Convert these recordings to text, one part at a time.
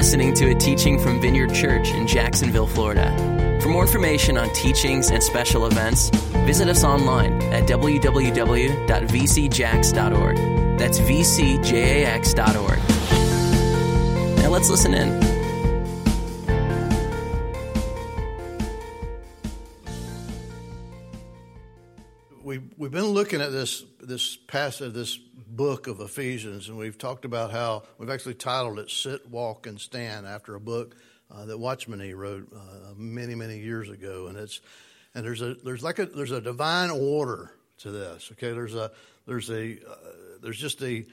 listening to a teaching from Vineyard Church in Jacksonville, Florida. For more information on teachings and special events, visit us online at www.vcjax.org. That's vcjax.org. Now let's listen in. we we've been looking at this this passage, this book of Ephesians, and we've talked about how we've actually titled it "Sit, Walk, and Stand" after a book uh, that Watchman wrote uh, many many years ago, and it's and there's a there's like a there's a divine order to this. Okay, there's a there's a uh, there's just a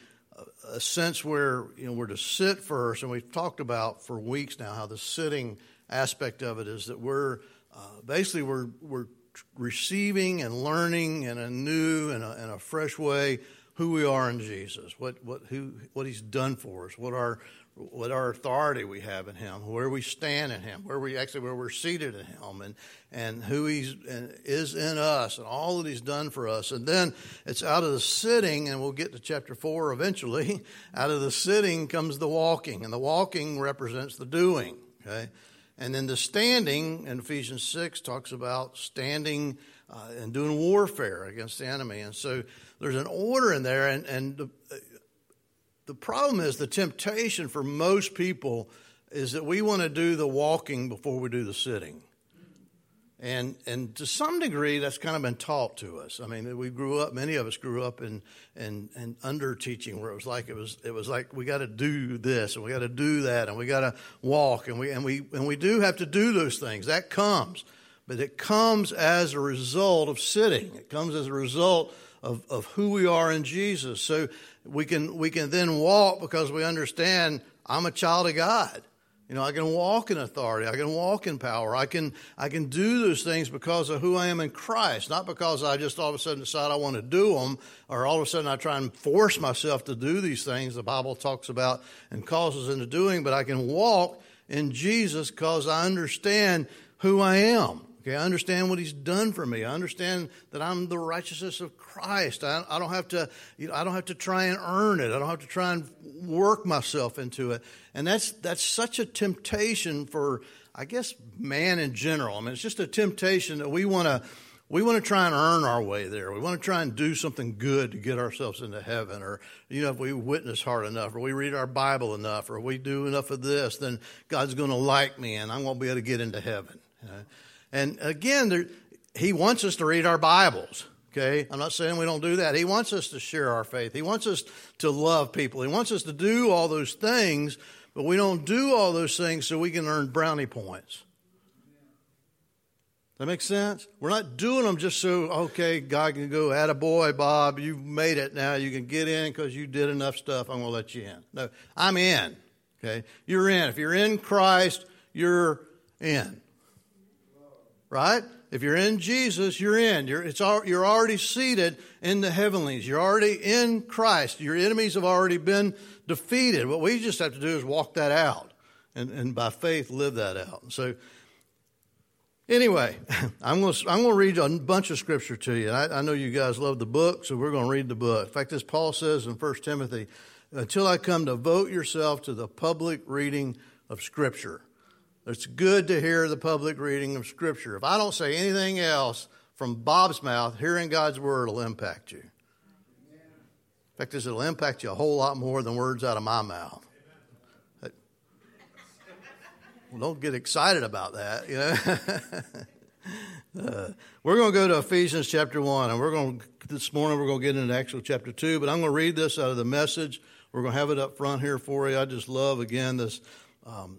a sense where you know we're to sit first, and we've talked about for weeks now how the sitting aspect of it is that we're uh, basically we're we're receiving and learning in a new and a, and a fresh way who we are in Jesus, what what who what He's done for us, what our what our authority we have in Him, where we stand in Him, where we actually where we're seated in Him, and and who He's and is in us, and all that He's done for us. And then it's out of the sitting, and we'll get to chapter four eventually. Out of the sitting comes the walking, and the walking represents the doing. Okay. And then the standing in Ephesians 6 talks about standing uh, and doing warfare against the enemy. And so there's an order in there. And, and the, the problem is the temptation for most people is that we want to do the walking before we do the sitting. And and to some degree, that's kind of been taught to us. I mean, we grew up. Many of us grew up in in, in under teaching, where it was like it was it was like we got to do this and we got to do that and we got to walk and we and we and we do have to do those things. That comes, but it comes as a result of sitting. It comes as a result of of who we are in Jesus. So we can we can then walk because we understand I'm a child of God. You know, I can walk in authority. I can walk in power. I can, I can do those things because of who I am in Christ, not because I just all of a sudden decide I want to do them or all of a sudden I try and force myself to do these things the Bible talks about and calls us into doing, but I can walk in Jesus because I understand who I am. Okay, I understand what he's done for me. I understand that I'm the righteousness of Christ. I, I, don't have to, you know, I don't have to try and earn it. I don't have to try and work myself into it. And that's that's such a temptation for, I guess, man in general. I mean, it's just a temptation that we want to we want to try and earn our way there. We want to try and do something good to get ourselves into heaven, or you know, if we witness hard enough, or we read our Bible enough, or we do enough of this, then God's going to like me, and I'm going to be able to get into heaven. You know? And again, there, he wants us to read our Bibles. Okay, I'm not saying we don't do that. He wants us to share our faith. He wants us to love people. He wants us to do all those things, but we don't do all those things so we can earn brownie points. That makes sense? We're not doing them just so, okay, God can go, add a boy, Bob, you've made it now. You can get in because you did enough stuff. I'm going to let you in. No, I'm in. Okay? You're in. If you're in Christ, you're in right? If you're in Jesus, you're in. You're, it's all, you're already seated in the heavenlies. You're already in Christ. Your enemies have already been defeated. What we just have to do is walk that out and, and by faith live that out. So, anyway, I'm going to I'm to read a bunch of scripture to you. I, I know you guys love the book, so we're going to read the book. In fact, as Paul says in 1 Timothy, until I come, devote yourself to the public reading of Scripture. It's good to hear the public reading of Scripture. If I don't say anything else from Bob's mouth, hearing God's Word will impact you. In fact, it'll impact you a whole lot more than words out of my mouth. Well, don't get excited about that. You know? uh, we're going to go to Ephesians chapter 1, and we're going to, this morning we're going to get into actual chapter 2, but I'm going to read this out of the message. We're going to have it up front here for you. I just love, again, this, um,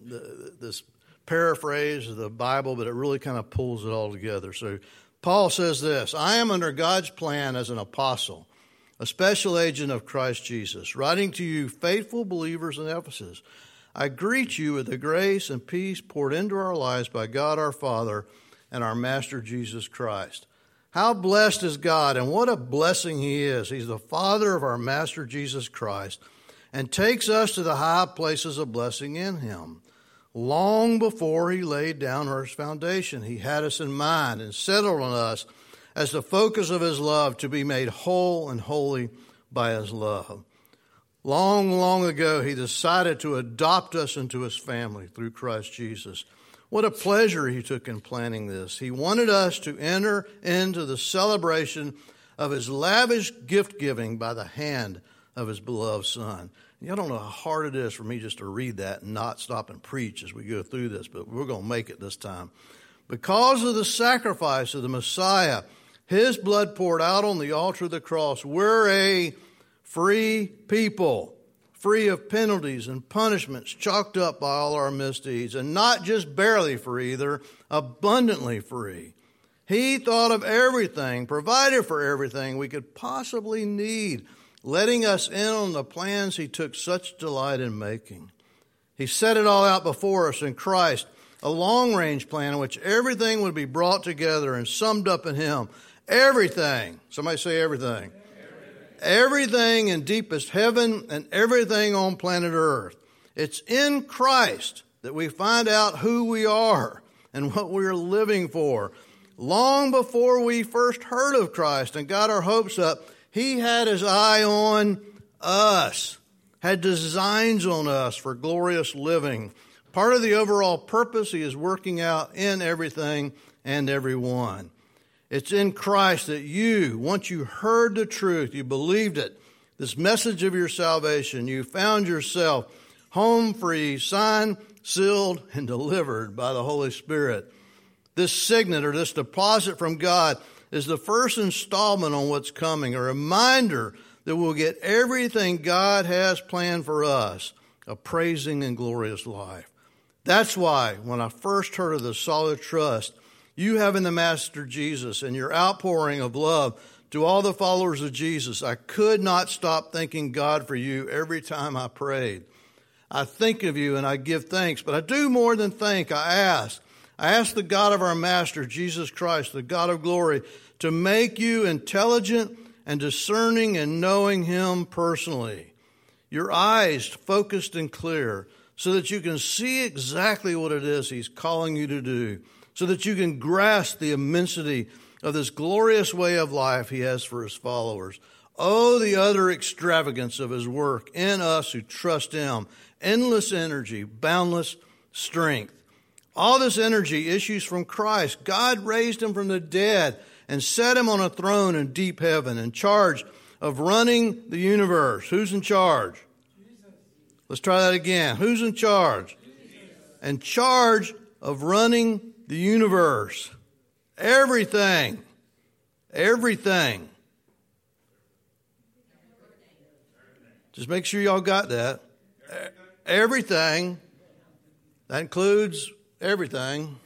this paraphrase of the Bible, but it really kind of pulls it all together. So Paul says this I am under God's plan as an apostle, a special agent of Christ Jesus, writing to you, faithful believers in Ephesus. I greet you with the grace and peace poured into our lives by God our Father and our Master Jesus Christ. How blessed is God, and what a blessing He is. He's the Father of our Master Jesus Christ and takes us to the high places of blessing in Him. Long before he laid down earth's foundation, he had us in mind and settled on us as the focus of his love to be made whole and holy by his love. Long, long ago, He decided to adopt us into His family through Christ Jesus. What a pleasure He took in planning this. He wanted us to enter into the celebration of His lavish gift giving by the hand of His beloved Son. Y'all don't know how hard it is for me just to read that and not stop and preach as we go through this, but we're going to make it this time. Because of the sacrifice of the Messiah, his blood poured out on the altar of the cross, we're a free people, free of penalties and punishments chalked up by all our misdeeds, and not just barely free, they're abundantly free. He thought of everything, provided for everything we could possibly need letting us in on the plans he took such delight in making. He set it all out before us in Christ, a long range plan in which everything would be brought together and summed up in him. Everything. Somebody say everything. Everything, in deepest heaven and everything on planet earth. It's in Christ that we find out who we are and what we're living for. Long before we first heard of Christ and got our hopes up, he had his eye on us, had designs on us for glorious living. Part of the overall purpose he is working out in everything and everyone. It's in Christ that you, once you heard the truth, you believed it, this message of your salvation, you found yourself home free, signed, sealed, and delivered by the Holy Spirit. This signet or this deposit from God is the first installment on what's coming, a reminder that we'll get everything God has planned for us a praising and glorious life. That's why when I first heard of the solid trust you have in the Master Jesus and your outpouring of love to all the followers of Jesus, I could not stop thanking God for you every time I prayed. I think of you and I give thanks, but I do more than think. I ask. I ask the God of our Master, Jesus Christ, the God of glory, to make you intelligent and discerning and knowing Him personally. Your eyes focused and clear so that you can see exactly what it is He's calling you to do, so that you can grasp the immensity of this glorious way of life He has for His followers. Oh, the utter extravagance of His work in us who trust Him. Endless energy, boundless strength. All this energy issues from Christ. God raised him from the dead and set him on a throne in deep heaven in charge of running the universe. Who's in charge? Jesus. Let's try that again. Who's in charge? Jesus. In charge of running the universe. Everything. Everything. Just make sure y'all got that. Everything. That includes everything.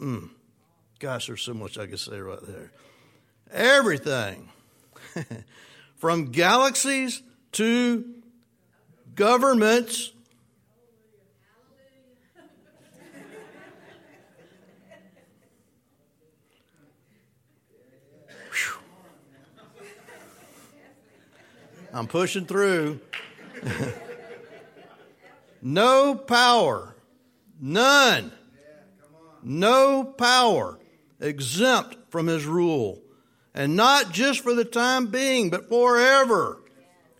Mm. Gosh, there's so much I could say right there. Everything. From galaxies to governments. I'm pushing through. no power None. No power exempt from his rule. And not just for the time being, but forever.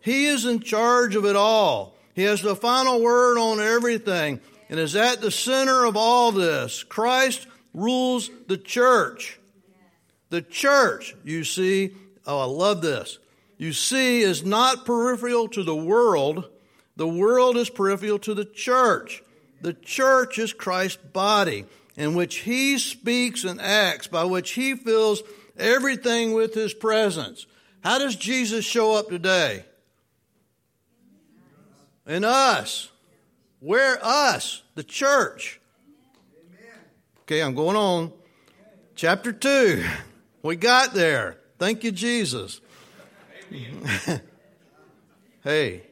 He is in charge of it all. He has the final word on everything and is at the center of all this. Christ rules the church. The church, you see, oh, I love this. You see, is not peripheral to the world. The world is peripheral to the church. The church is Christ's body in which he speaks and acts, by which he fills everything with his presence. How does Jesus show up today? In us. Where us? The church. Okay, I'm going on. Chapter 2. We got there. Thank you, Jesus. hey,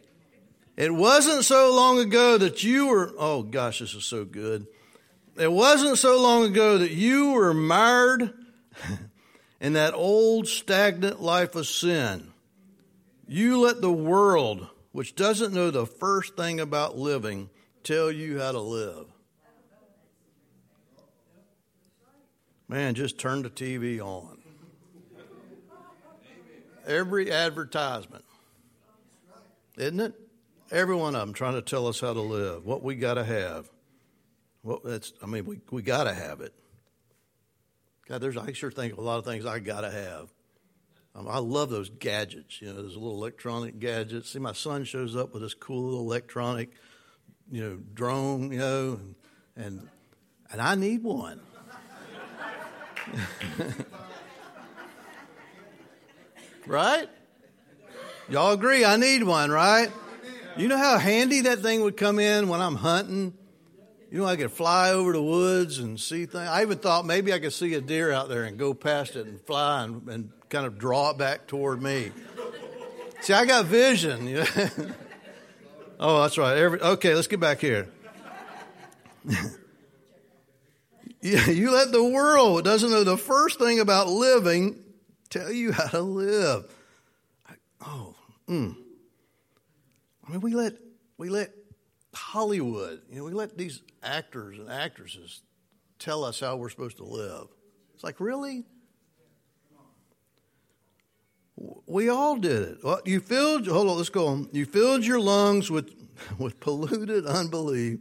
it wasn't so long ago that you were, oh gosh, this is so good. It wasn't so long ago that you were mired in that old stagnant life of sin. You let the world, which doesn't know the first thing about living, tell you how to live. Man, just turn the TV on. Every advertisement isn't it? Every one of them trying to tell us how to live, what we got to have. Well, that's, I mean, we, we got to have it. God, there's, I sure think a lot of things I got to have. Um, I love those gadgets, you know, those little electronic gadgets. See, my son shows up with this cool little electronic, you know, drone, you know, and, and, and I need one. right? Y'all agree? I need one, right? You know how handy that thing would come in when I'm hunting? You know, I could fly over the woods and see things. I even thought maybe I could see a deer out there and go past it and fly and, and kind of draw it back toward me. See, I got vision. Oh, that's right. Every, okay, let's get back here. yeah, you let the world doesn't know the first thing about living tell you how to live. Oh, mm. I mean, we let we let Hollywood, you know, we let these actors and actresses tell us how we're supposed to live. It's like, really? We all did it. Well, you filled, hold on, let's go on. You filled your lungs with, with polluted unbelief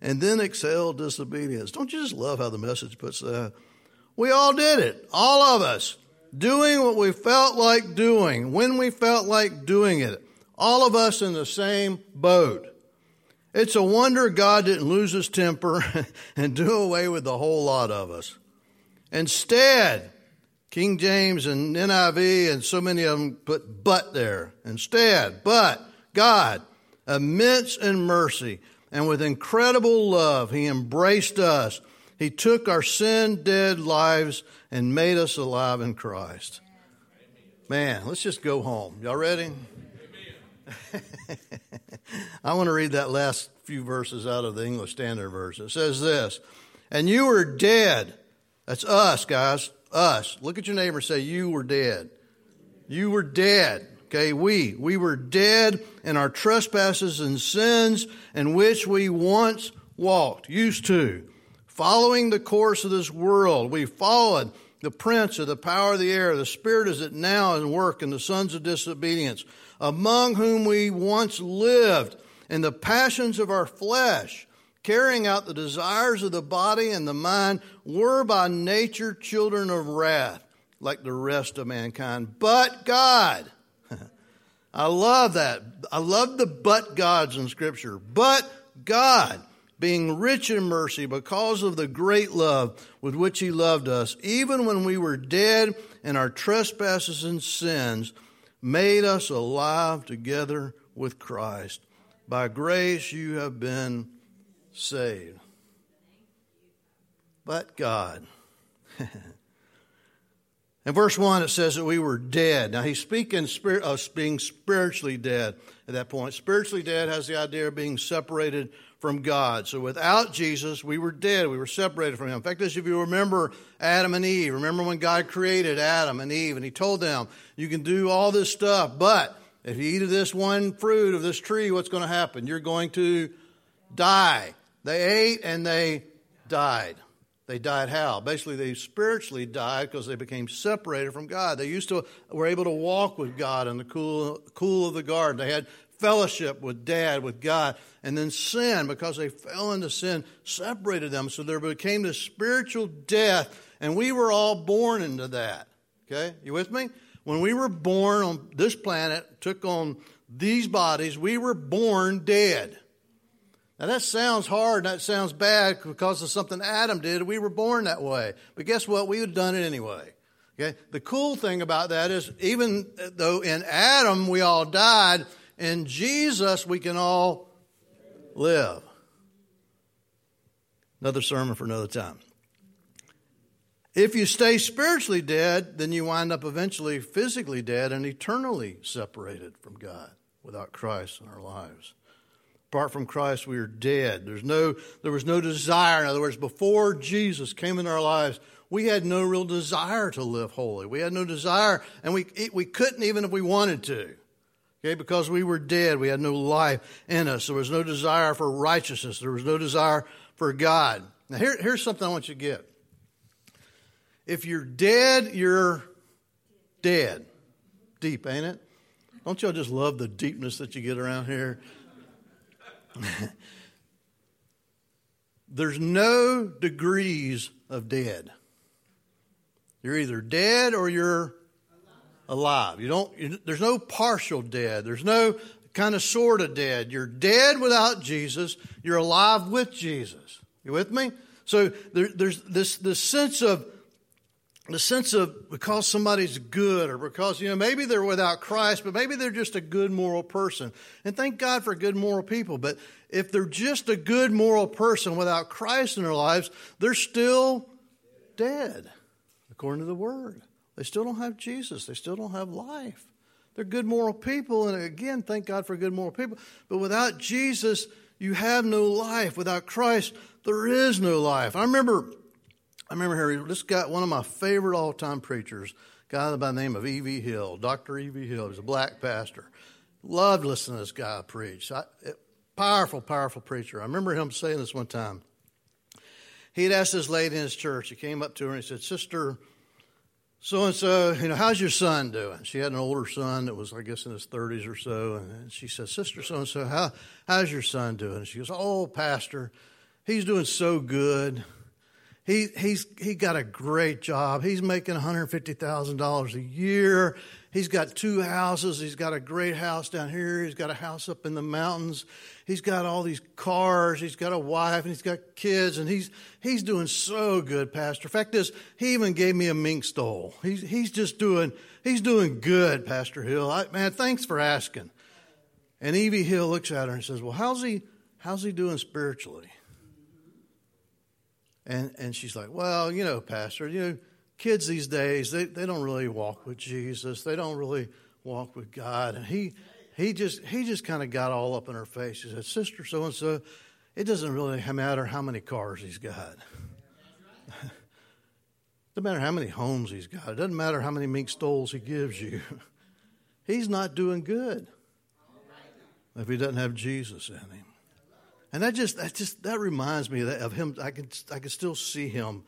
and then exhaled disobedience. Don't you just love how the message puts that? We all did it. All of us. Doing what we felt like doing, when we felt like doing it. All of us in the same boat. It's a wonder God didn't lose his temper and do away with the whole lot of us. Instead, King James and NIV and so many of them put but there. Instead, but God, immense in mercy and with incredible love, He embraced us. He took our sin dead lives and made us alive in Christ. Man, let's just go home. Y'all ready? I want to read that last few verses out of the English Standard Version. It says this, and you were dead. That's us, guys. Us. Look at your neighbor say, you were dead. You were dead. Okay, we. We were dead in our trespasses and sins in which we once walked, used to. Following the course of this world, we followed the prince of the power of the air, the spirit is it now in work in the sons of disobedience among whom we once lived in the passions of our flesh, carrying out the desires of the body and the mind, were by nature children of wrath, like the rest of mankind. But God, I love that. I love the but gods in Scripture. But God, being rich in mercy because of the great love with which He loved us, even when we were dead in our trespasses and sins, made us alive together with Christ. By grace you have been saved. But God. In verse 1, it says that we were dead. Now, he's speaking of being spiritually dead at that point. Spiritually dead has the idea of being separated from God. So without Jesus, we were dead. We were separated from Him. In fact, if you remember Adam and Eve, remember when God created Adam and Eve and He told them, you can do all this stuff, but if you eat of this one fruit of this tree, what's going to happen? You're going to die. They ate and they died. They died how? Basically, they spiritually died because they became separated from God. They used to were able to walk with God in the cool, cool of the garden. They had fellowship with dad, with God, and then sin, because they fell into sin, separated them. So there became this spiritual death, and we were all born into that. Okay? You with me? When we were born on this planet, took on these bodies, we were born dead. Now that sounds hard, that sounds bad because of something Adam did. We were born that way. But guess what? We would have done it anyway. Okay? The cool thing about that is even though in Adam we all died, in Jesus, we can all live. Another sermon for another time. If you stay spiritually dead, then you wind up eventually physically dead and eternally separated from God without Christ in our lives. Apart from Christ, we are dead. There's no, there was no desire. In other words, before Jesus came in our lives, we had no real desire to live holy. We had no desire, and we, we couldn't even if we wanted to. Okay, because we were dead, we had no life in us. There was no desire for righteousness. There was no desire for God. Now, here, here's something I want you to get. If you're dead, you're dead. Deep, ain't it? Don't y'all just love the deepness that you get around here? There's no degrees of dead. You're either dead or you're alive. You don't. You, there's no partial dead. There's no kind of sort of dead. You're dead without Jesus. You're alive with Jesus. You with me? So there, there's this this sense of the sense of because somebody's good or because, you know, maybe they're without Christ, but maybe they're just a good moral person. And thank God for good moral people. But if they're just a good moral person without Christ in their lives, they're still dead, according to the Word. They still don't have Jesus, they still don't have life. They're good moral people. And again, thank God for good moral people. But without Jesus, you have no life. Without Christ, there is no life. I remember I remember Harry, this guy, one of my favorite all time preachers, guy by the name of E.V. Hill, Dr. E.V. Hill. He was a black pastor. Loved listening to this guy preach. I, it, powerful, powerful preacher. I remember him saying this one time. He had asked this lady in his church, he came up to her and he said, Sister, so and so, you know, how's your son doing? She had an older son that was, I guess, in his 30s or so. And she said, Sister so and so, how, how's your son doing? And she goes, Oh, Pastor, he's doing so good. He, he's he got a great job. He's making $150,000 a year. He's got two houses. He's got a great house down here. He's got a house up in the mountains. He's got all these cars. He's got a wife and he's got kids and he's he's doing so good, Pastor. Fact is, he even gave me a mink stole. He's he's just doing he's doing good, Pastor Hill. I, man, thanks for asking. And E.V. Hill looks at her and says, "Well, how's he how's he doing spiritually?" And, and she's like, well, you know, Pastor, you know, kids these days, they, they don't really walk with Jesus. They don't really walk with God. And he, he just, he just kind of got all up in her face. He said, Sister so and so, it doesn't really matter how many cars he's got. it doesn't matter how many homes he's got. It doesn't matter how many mink stoles he gives you. he's not doing good if he doesn't have Jesus in him. And that just that just that reminds me of, of him. I can I can still see him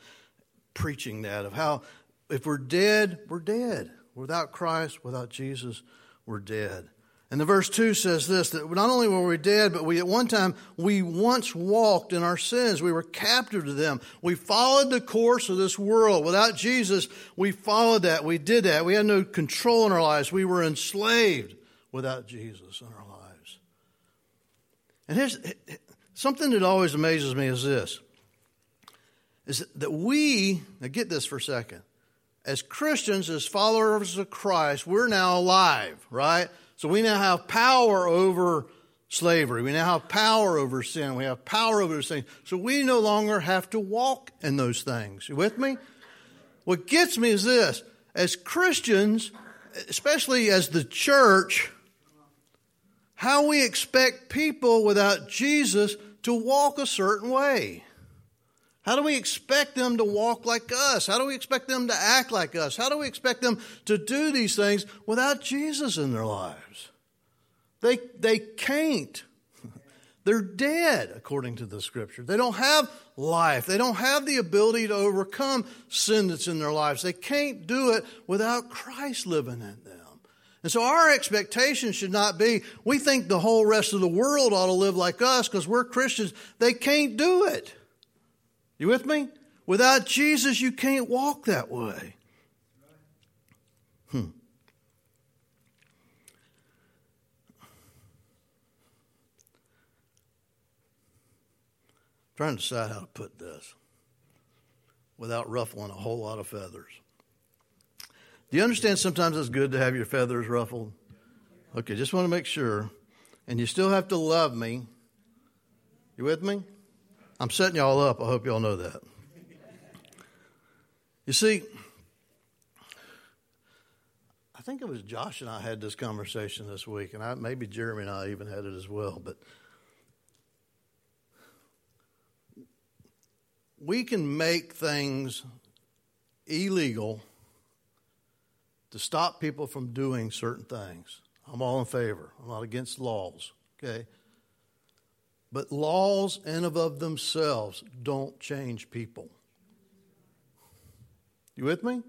preaching that of how if we're dead, we're dead. Without Christ, without Jesus, we're dead. And the verse 2 says this that not only were we dead, but we at one time we once walked in our sins. We were captive to them. We followed the course of this world. Without Jesus, we followed that. We did that. We had no control in our lives. We were enslaved without Jesus in our lives. And here's Something that always amazes me is this is that we, now get this for a second, as Christians, as followers of Christ, we're now alive, right? So we now have power over slavery. We now have power over sin. We have power over those things. So we no longer have to walk in those things. You with me? What gets me is this as Christians, especially as the church, how we expect people without Jesus to walk a certain way. How do we expect them to walk like us? How do we expect them to act like us? How do we expect them to do these things without Jesus in their lives? They, they can't. They're dead, according to the scripture. They don't have life. They don't have the ability to overcome sin that's in their lives. They can't do it without Christ living in them. And so our expectation should not be we think the whole rest of the world ought to live like us because we're Christians. They can't do it. You with me? Without Jesus, you can't walk that way. Hmm. trying to decide how to put this without ruffling a whole lot of feathers. Do you understand sometimes it's good to have your feathers ruffled? Okay, just want to make sure. And you still have to love me. You with me? I'm setting y'all up. I hope y'all know that. You see, I think it was Josh and I had this conversation this week, and I, maybe Jeremy and I even had it as well. But we can make things illegal to stop people from doing certain things. I'm all in favor. I'm not against laws, okay? But laws and of themselves don't change people. You with me?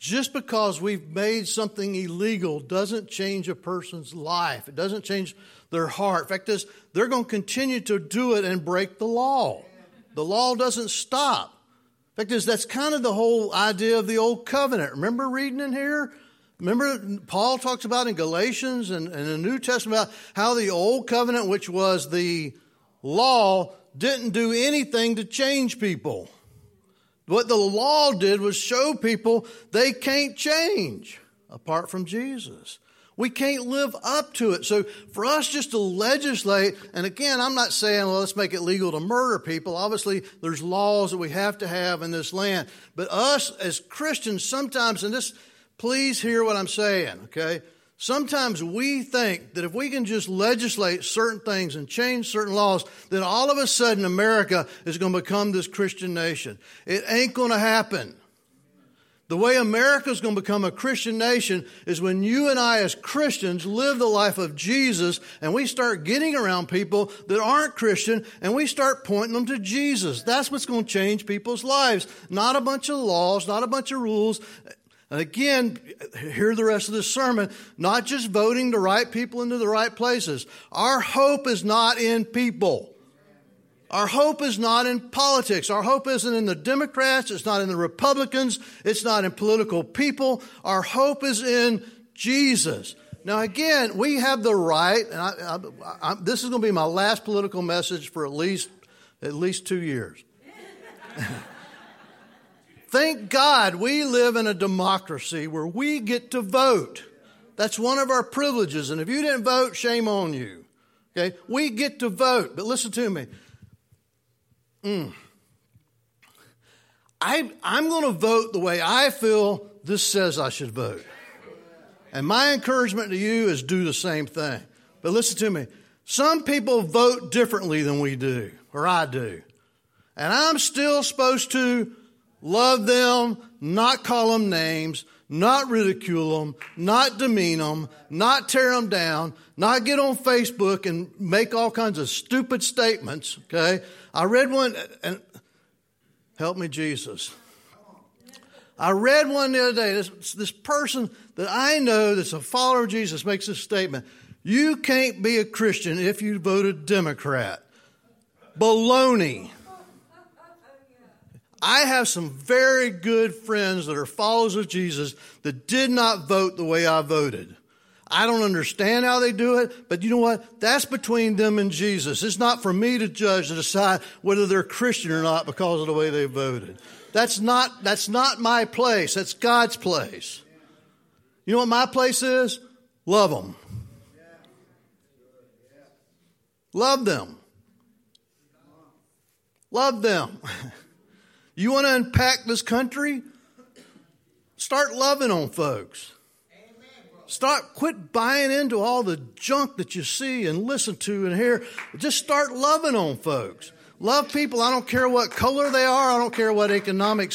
Just because we've made something illegal doesn't change a person's life. It doesn't change their heart. In fact, is they're going to continue to do it and break the law. The law doesn't stop. In fact, is that's kind of the whole idea of the old covenant. Remember reading in here? Remember, Paul talks about in Galatians and, and the New Testament about how the old covenant, which was the law, didn't do anything to change people. What the law did was show people they can't change apart from Jesus. We can't live up to it. So for us just to legislate, and again, I'm not saying, well, let's make it legal to murder people. Obviously, there's laws that we have to have in this land. But us as Christians, sometimes, and this, please hear what I'm saying, okay? Sometimes we think that if we can just legislate certain things and change certain laws, then all of a sudden America is going to become this Christian nation. It ain't going to happen. The way America is going to become a Christian nation is when you and I, as Christians, live the life of Jesus and we start getting around people that aren't Christian and we start pointing them to Jesus. That's what's going to change people's lives. Not a bunch of laws, not a bunch of rules. And again, hear the rest of this sermon, not just voting the right people into the right places. Our hope is not in people. Our hope is not in politics. Our hope isn't in the Democrats. It's not in the Republicans. It's not in political people. Our hope is in Jesus. Now, again, we have the right, and I, I, I, this is going to be my last political message for at least at least two years. Thank God we live in a democracy where we get to vote. That's one of our privileges. And if you didn't vote, shame on you. Okay? We get to vote. But listen to me. Mm. I, I'm going to vote the way I feel this says I should vote. And my encouragement to you is do the same thing. But listen to me. Some people vote differently than we do, or I do. And I'm still supposed to love them, not call them names, not ridicule them, not demean them, not tear them down, not get on Facebook and make all kinds of stupid statements, okay? I read one, and help me, Jesus. I read one the other day. This, this person that I know that's a follower of Jesus makes this statement You can't be a Christian if you voted Democrat. Baloney. I have some very good friends that are followers of Jesus that did not vote the way I voted. I don't understand how they do it, but you know what? That's between them and Jesus. It's not for me to judge to decide whether they're Christian or not because of the way they voted. That's not, that's not my place. That's God's place. You know what my place is? Love them. Love them. Love them. You want to unpack this country? Start loving on folks. Start quit buying into all the junk that you see and listen to and hear. Just start loving on folks. Love people. I don't care what color they are. I don't care what economic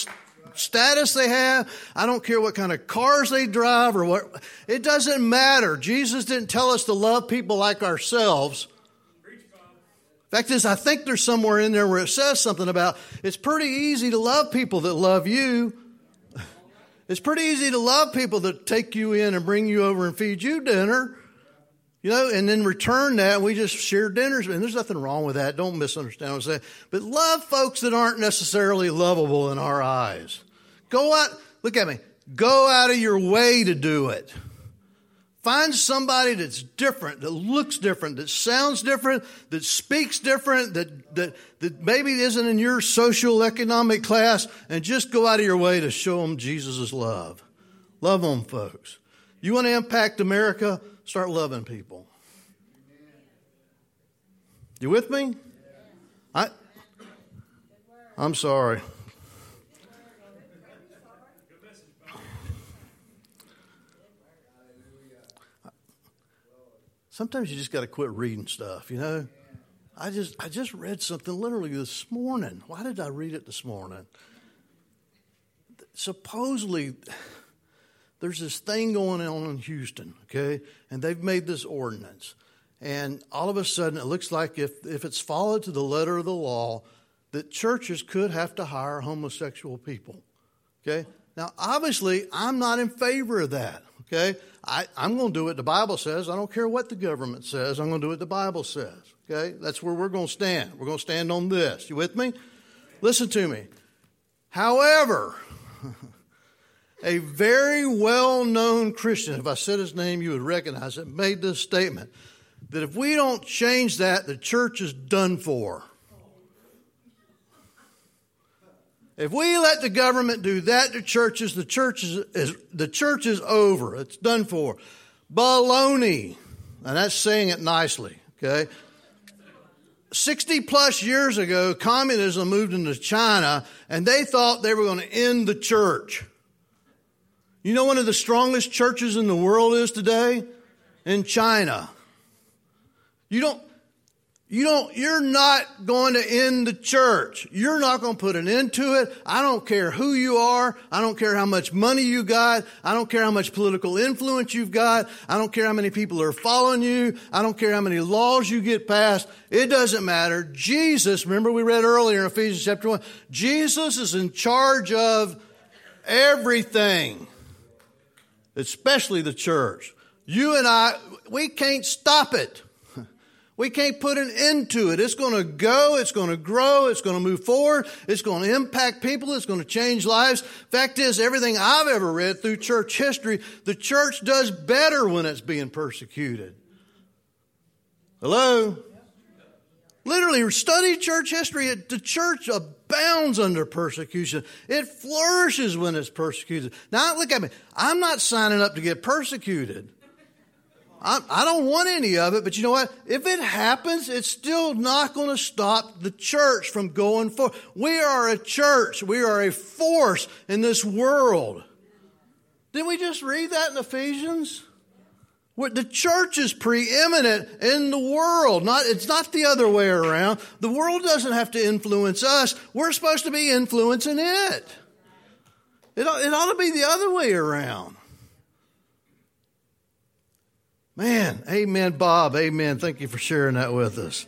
status they have. I don't care what kind of cars they drive or what. It doesn't matter. Jesus didn't tell us to love people like ourselves. Fact is, I think there's somewhere in there where it says something about it's pretty easy to love people that love you. It's pretty easy to love people that take you in and bring you over and feed you dinner. You know, and then return that, we just share dinners. And there's nothing wrong with that. Don't misunderstand what I'm saying. But love folks that aren't necessarily lovable in our eyes. Go out, look at me. Go out of your way to do it. Find somebody that's different, that looks different, that sounds different, that speaks different, that, that, that maybe isn't in your social economic class, and just go out of your way to show them Jesus' love. Love them, folks. You want to impact America? Start loving people. You with me? I, I'm sorry. Sometimes you just got to quit reading stuff, you know? I just I just read something literally this morning. Why did I read it this morning? Supposedly there's this thing going on in Houston, okay? And they've made this ordinance. And all of a sudden it looks like if if it's followed to the letter of the law, that churches could have to hire homosexual people. Okay? Now, obviously, I'm not in favor of that, okay? I, I'm going to do what the Bible says. I don't care what the government says. I'm going to do what the Bible says, okay? That's where we're going to stand. We're going to stand on this. You with me? Listen to me. However, a very well known Christian, if I said his name, you would recognize it, made this statement that if we don't change that, the church is done for. If we let the government do that to churches, the church is, is, the church is over. It's done for. Baloney. And that's saying it nicely, okay? 60 plus years ago, communism moved into China and they thought they were going to end the church. You know, one of the strongest churches in the world is today? In China. You don't, you don't, you're not going to end the church. You're not going to put an end to it. I don't care who you are. I don't care how much money you got. I don't care how much political influence you've got. I don't care how many people are following you. I don't care how many laws you get passed. It doesn't matter. Jesus, remember we read earlier in Ephesians chapter 1, Jesus is in charge of everything, especially the church. You and I, we can't stop it. We can't put an end to it. It's going to go. It's going to grow. It's going to move forward. It's going to impact people. It's going to change lives. Fact is, everything I've ever read through church history, the church does better when it's being persecuted. Hello? Literally, study church history. The church abounds under persecution. It flourishes when it's persecuted. Now, look at me. I'm not signing up to get persecuted. I, don't want any of it, but you know what? If it happens, it's still not going to stop the church from going forward. We are a church. We are a force in this world. Didn't we just read that in Ephesians? The church is preeminent in the world. Not, it's not the other way around. The world doesn't have to influence us. We're supposed to be influencing it. It, it ought to be the other way around. Man, amen, Bob. Amen. Thank you for sharing that with us.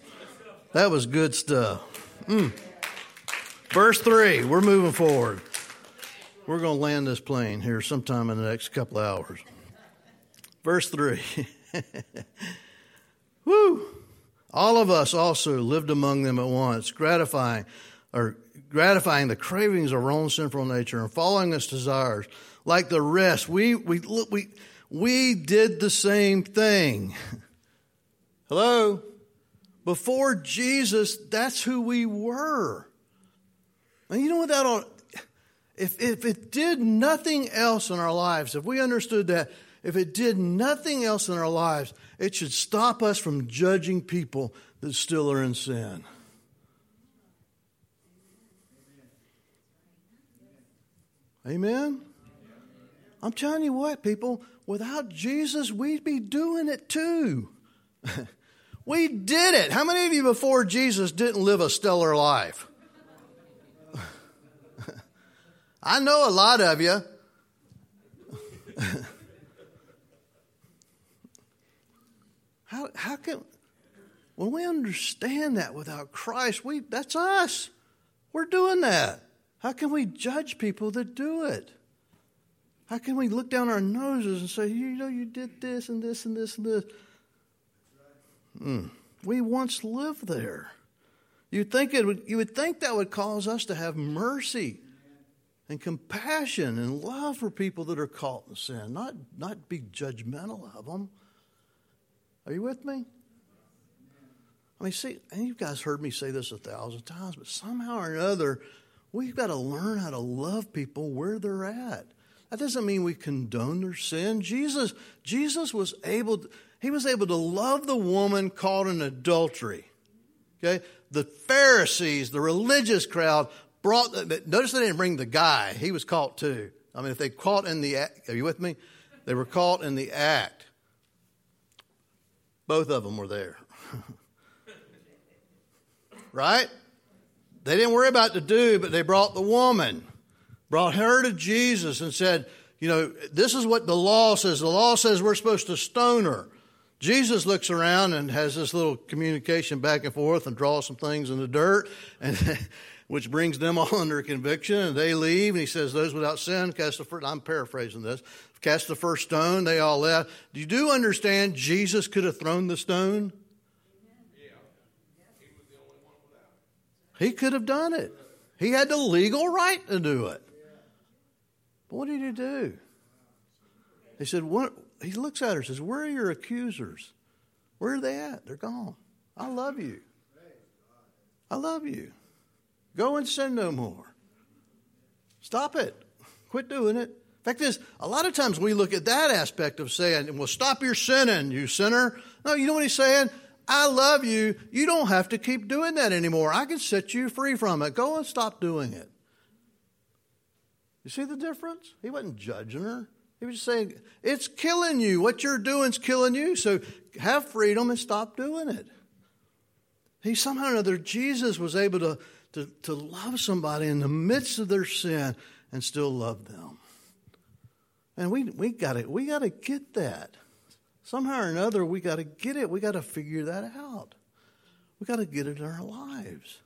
That was good stuff. Mm. Verse 3, we're moving forward. We're going to land this plane here sometime in the next couple hours. Verse 3. Woo! All of us also lived among them at once, gratifying or gratifying the cravings of our own sinful nature and following its desires. Like the rest, we we we we did the same thing. Hello? Before Jesus, that's who we were. And you know what that ought, if, if it did nothing else in our lives, if we understood that, if it did nothing else in our lives, it should stop us from judging people that still are in sin. Amen? I'm telling you what, people, without Jesus, we'd be doing it too. we did it. How many of you before Jesus didn't live a stellar life? I know a lot of you. how, how can, when we understand that without Christ, we, that's us. We're doing that. How can we judge people that do it? How can we look down our noses and say, you know, you did this and this and this and this? Mm. We once lived there. You think it would, you would think that would cause us to have mercy and compassion and love for people that are caught in sin, not, not be judgmental of them. Are you with me? I mean, see, and you guys heard me say this a thousand times, but somehow or another, we've got to learn how to love people where they're at. That doesn't mean we condone their sin. Jesus, Jesus was able, to, he was able to love the woman caught in adultery. Okay? The Pharisees, the religious crowd, brought, notice they didn't bring the guy. He was caught too. I mean, if they caught in the act, are you with me? They were caught in the act. Both of them were there. right? They didn't worry about the dude, but they brought the woman brought her to Jesus and said, You know, this is what the law says. The law says we're supposed to stone her. Jesus looks around and has this little communication back and forth and draws some things in the dirt. And which brings them all under conviction, and they leave. And he says, Those without sin cast the first, I'm paraphrasing this, cast the first stone. They all left. Do you do understand Jesus could have thrown the stone? He was the only one without. He could have done it. He had the legal right to do it. But what did he do? He said, what? He looks at her and says, Where are your accusers? Where are they at? They're gone. I love you. I love you. Go and sin no more. Stop it. Quit doing it. Fact, is a lot of times we look at that aspect of saying, "Well, stop your sinning, you sinner." No, you know what he's saying? I love you. You don't have to keep doing that anymore. I can set you free from it. Go and stop doing it. You see the difference? He wasn't judging her. He was just saying, it's killing you. What you're doing is killing you. So have freedom and stop doing it. He somehow or another, Jesus was able to, to, to love somebody in the midst of their sin and still love them. And we we got we got to get that. Somehow or another, we got to get it. We got to figure that out. We got to get it in our lives.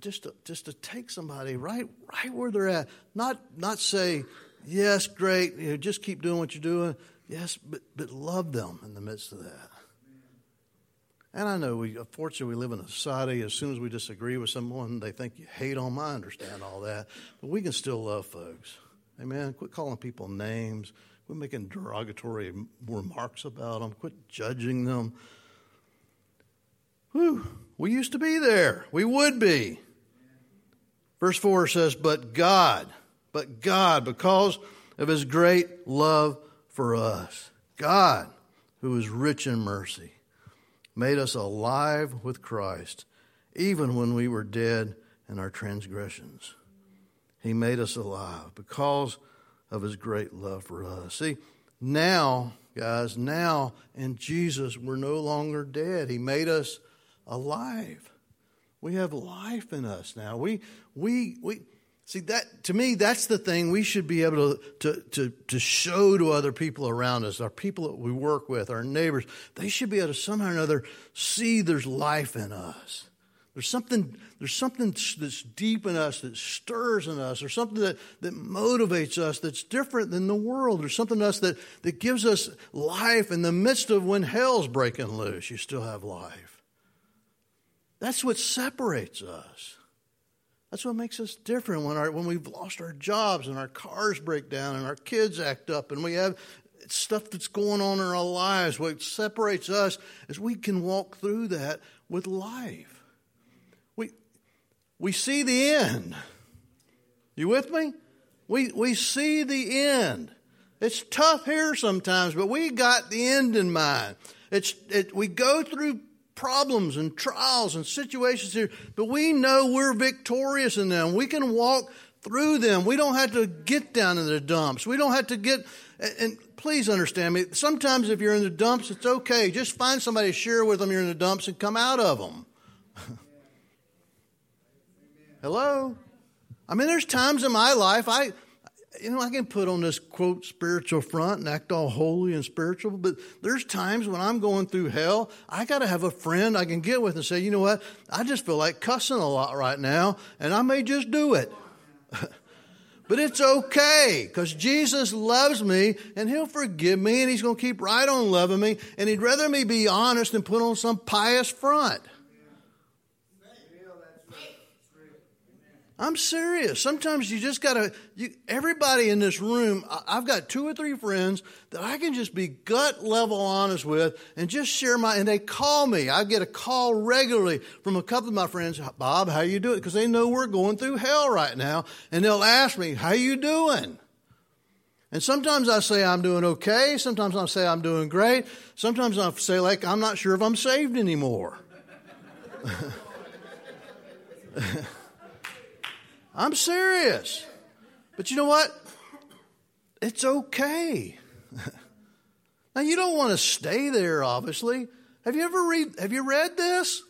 Just to, just to take somebody right right where they're at, not not say yes, great, you know, just keep doing what you're doing. Yes, but but love them in the midst of that. And I know we, unfortunately, we live in a society. As soon as we disagree with someone, they think you hate them. I understand all that, but we can still love folks. Amen. Quit calling people names. Quit making derogatory remarks about them. Quit judging them. Whew. We used to be there. We would be. Verse 4 says, But God, but God, because of his great love for us, God, who is rich in mercy, made us alive with Christ, even when we were dead in our transgressions. He made us alive because of his great love for us. See, now, guys, now in Jesus, we're no longer dead. He made us alive. We have life in us now. We, we, we, see that, to me, that's the thing we should be able to, to, to, to show to other people around us, our people that we work with, our neighbors. They should be able to somehow or another see there's life in us. There's something, there's something that's deep in us that stirs in us. There's something that, that motivates us that's different than the world. There's something in us that, that gives us life in the midst of when hell's breaking loose. You still have life. That's what separates us. That's what makes us different when, our, when we've lost our jobs and our cars break down and our kids act up and we have stuff that's going on in our lives. What separates us is we can walk through that with life we we see the end. You with me? We, we see the end. It's tough here sometimes, but we got the end in mind. It's, it, we go through problems and trials and situations here, but we know we're victorious in them. We can walk through them. We don't have to get down in the dumps. We don't have to get, and please understand me, sometimes if you're in the dumps, it's okay. Just find somebody to share with them you're in the dumps and come out of them. Hello? I mean, there's times in my life I, you know, I can put on this quote spiritual front and act all holy and spiritual, but there's times when I'm going through hell, I got to have a friend I can get with and say, you know what, I just feel like cussing a lot right now, and I may just do it. but it's okay because Jesus loves me and He'll forgive me and He's going to keep right on loving me, and He'd rather me be honest than put on some pious front. I'm serious. Sometimes you just gotta, you, everybody in this room, I've got two or three friends that I can just be gut level honest with and just share my, and they call me. I get a call regularly from a couple of my friends, Bob, how you doing? Because they know we're going through hell right now. And they'll ask me, how you doing? And sometimes I say I'm doing okay. Sometimes I say I'm doing great. Sometimes I say like, I'm not sure if I'm saved anymore. I'm serious. But you know what? It's okay. now you don't want to stay there, obviously. Have you ever read have you read this?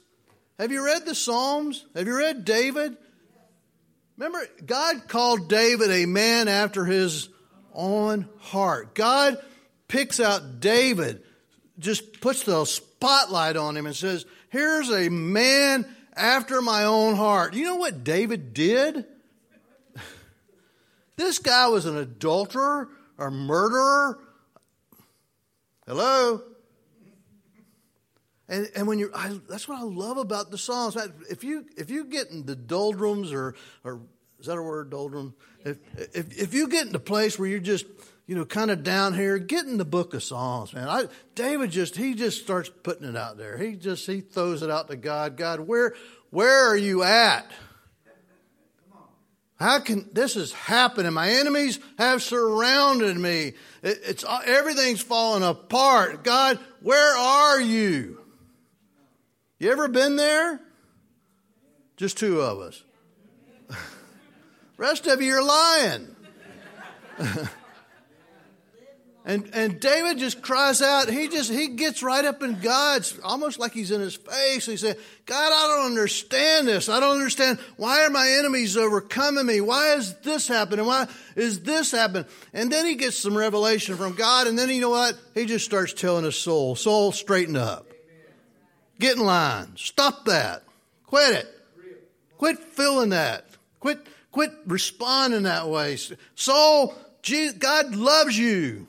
Have you read the Psalms? Have you read David? Remember, God called David a man after his own heart. God picks out David, just puts the spotlight on him and says, Here's a man after my own heart. You know what David did? This guy was an adulterer, a murderer. Hello? And, and when you that's what I love about the Psalms. If you if you get in the doldrums or or is that a word doldrum? If if if you get in the place where you're just you know kind of down here, get in the Book of Psalms, man. I, David just he just starts putting it out there. He just he throws it out to God. God, where where are you at? How can this is happening? My enemies have surrounded me. It, it's everything's falling apart. God, where are you? You ever been there? Just two of us. Rest of you are lying. and and David just cries out. He just he gets right up in God's almost like he's in his face. He said, "God, I don't understand this. I don't understand why are my enemies overcoming me? Why is this happening? Why is this happening?" And then he gets some revelation from God, and then you know what? He just starts telling his soul, "Soul, straighten up." Get in line. Stop that. Quit it. Quit feeling that. Quit, quit responding that way. Soul, God loves you.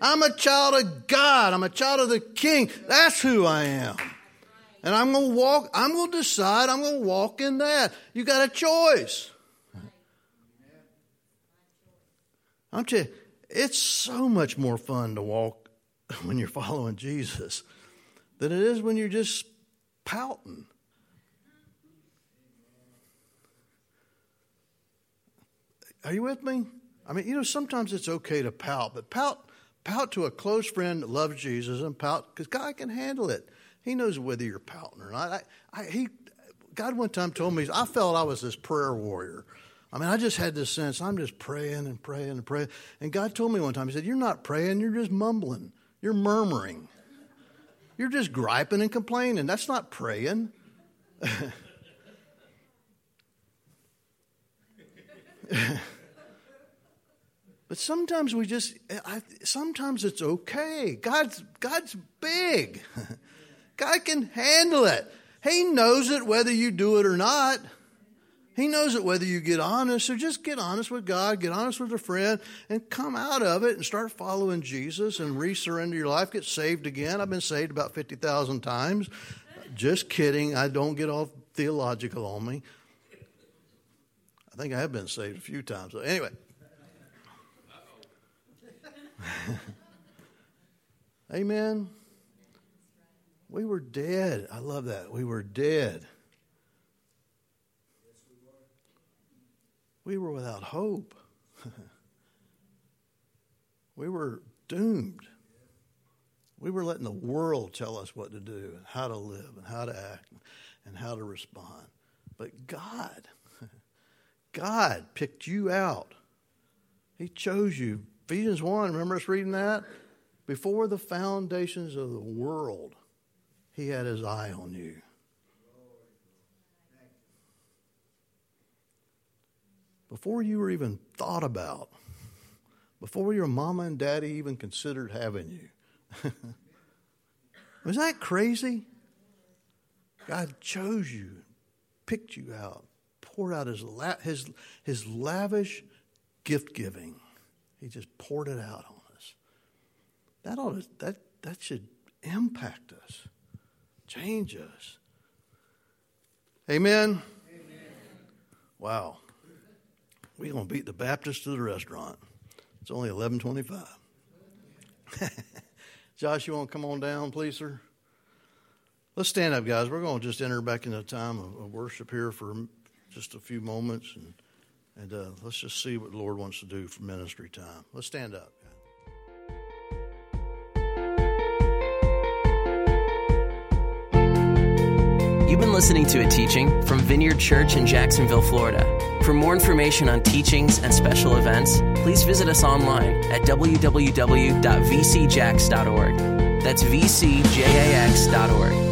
I'm a child of God. I'm a child of the King. That's who I am. And I'm going to walk, I'm going to decide I'm going to walk in that. You got a choice. I'm telling you, it's so much more fun to walk when you're following Jesus than it is when you're just pouting. Are you with me? I mean, you know, sometimes it's okay to pout, but pout, pout to a close friend that loves Jesus and pout because God can handle it. He knows whether you're pouting or not. I, I, he, God one time told me, I felt I was this prayer warrior. I mean, I just had this sense, I'm just praying and praying and praying. And God told me one time, He said, You're not praying, you're just mumbling, you're murmuring. You're just griping and complaining. That's not praying. but sometimes we just, I, sometimes it's okay. God's, God's big. God can handle it. He knows it whether you do it or not. He knows it whether you get honest. So just get honest with God, get honest with a friend, and come out of it and start following Jesus and resurrender your life. Get saved again. I've been saved about 50,000 times. Just kidding. I don't get all theological on me. I think I have been saved a few times. So anyway. Amen. We were dead. I love that. We were dead. we were without hope. we were doomed. We were letting the world tell us what to do and how to live and how to act and how to respond. But God, God picked you out. He chose you. Ephesians 1, remember us reading that? Before the foundations of the world, He had His eye on you. before you were even thought about, before your mama and daddy even considered having you. Was that crazy? God chose you, picked you out, poured out his, la- his, his lavish gift giving. He just poured it out on us. That, ought to, that, that should impact us, change us. Amen? Amen. Wow. We're going to beat the Baptist to the restaurant. It's only 1125. Josh, you want to come on down, please, sir? Let's stand up, guys. We're going to just enter back into a time of, of worship here for just a few moments, and, and uh, let's just see what the Lord wants to do for ministry time. Let's stand up. You've been listening to a teaching from Vineyard Church in Jacksonville, Florida. For more information on teachings and special events, please visit us online at www.vcjax.org. That's vcjax.org.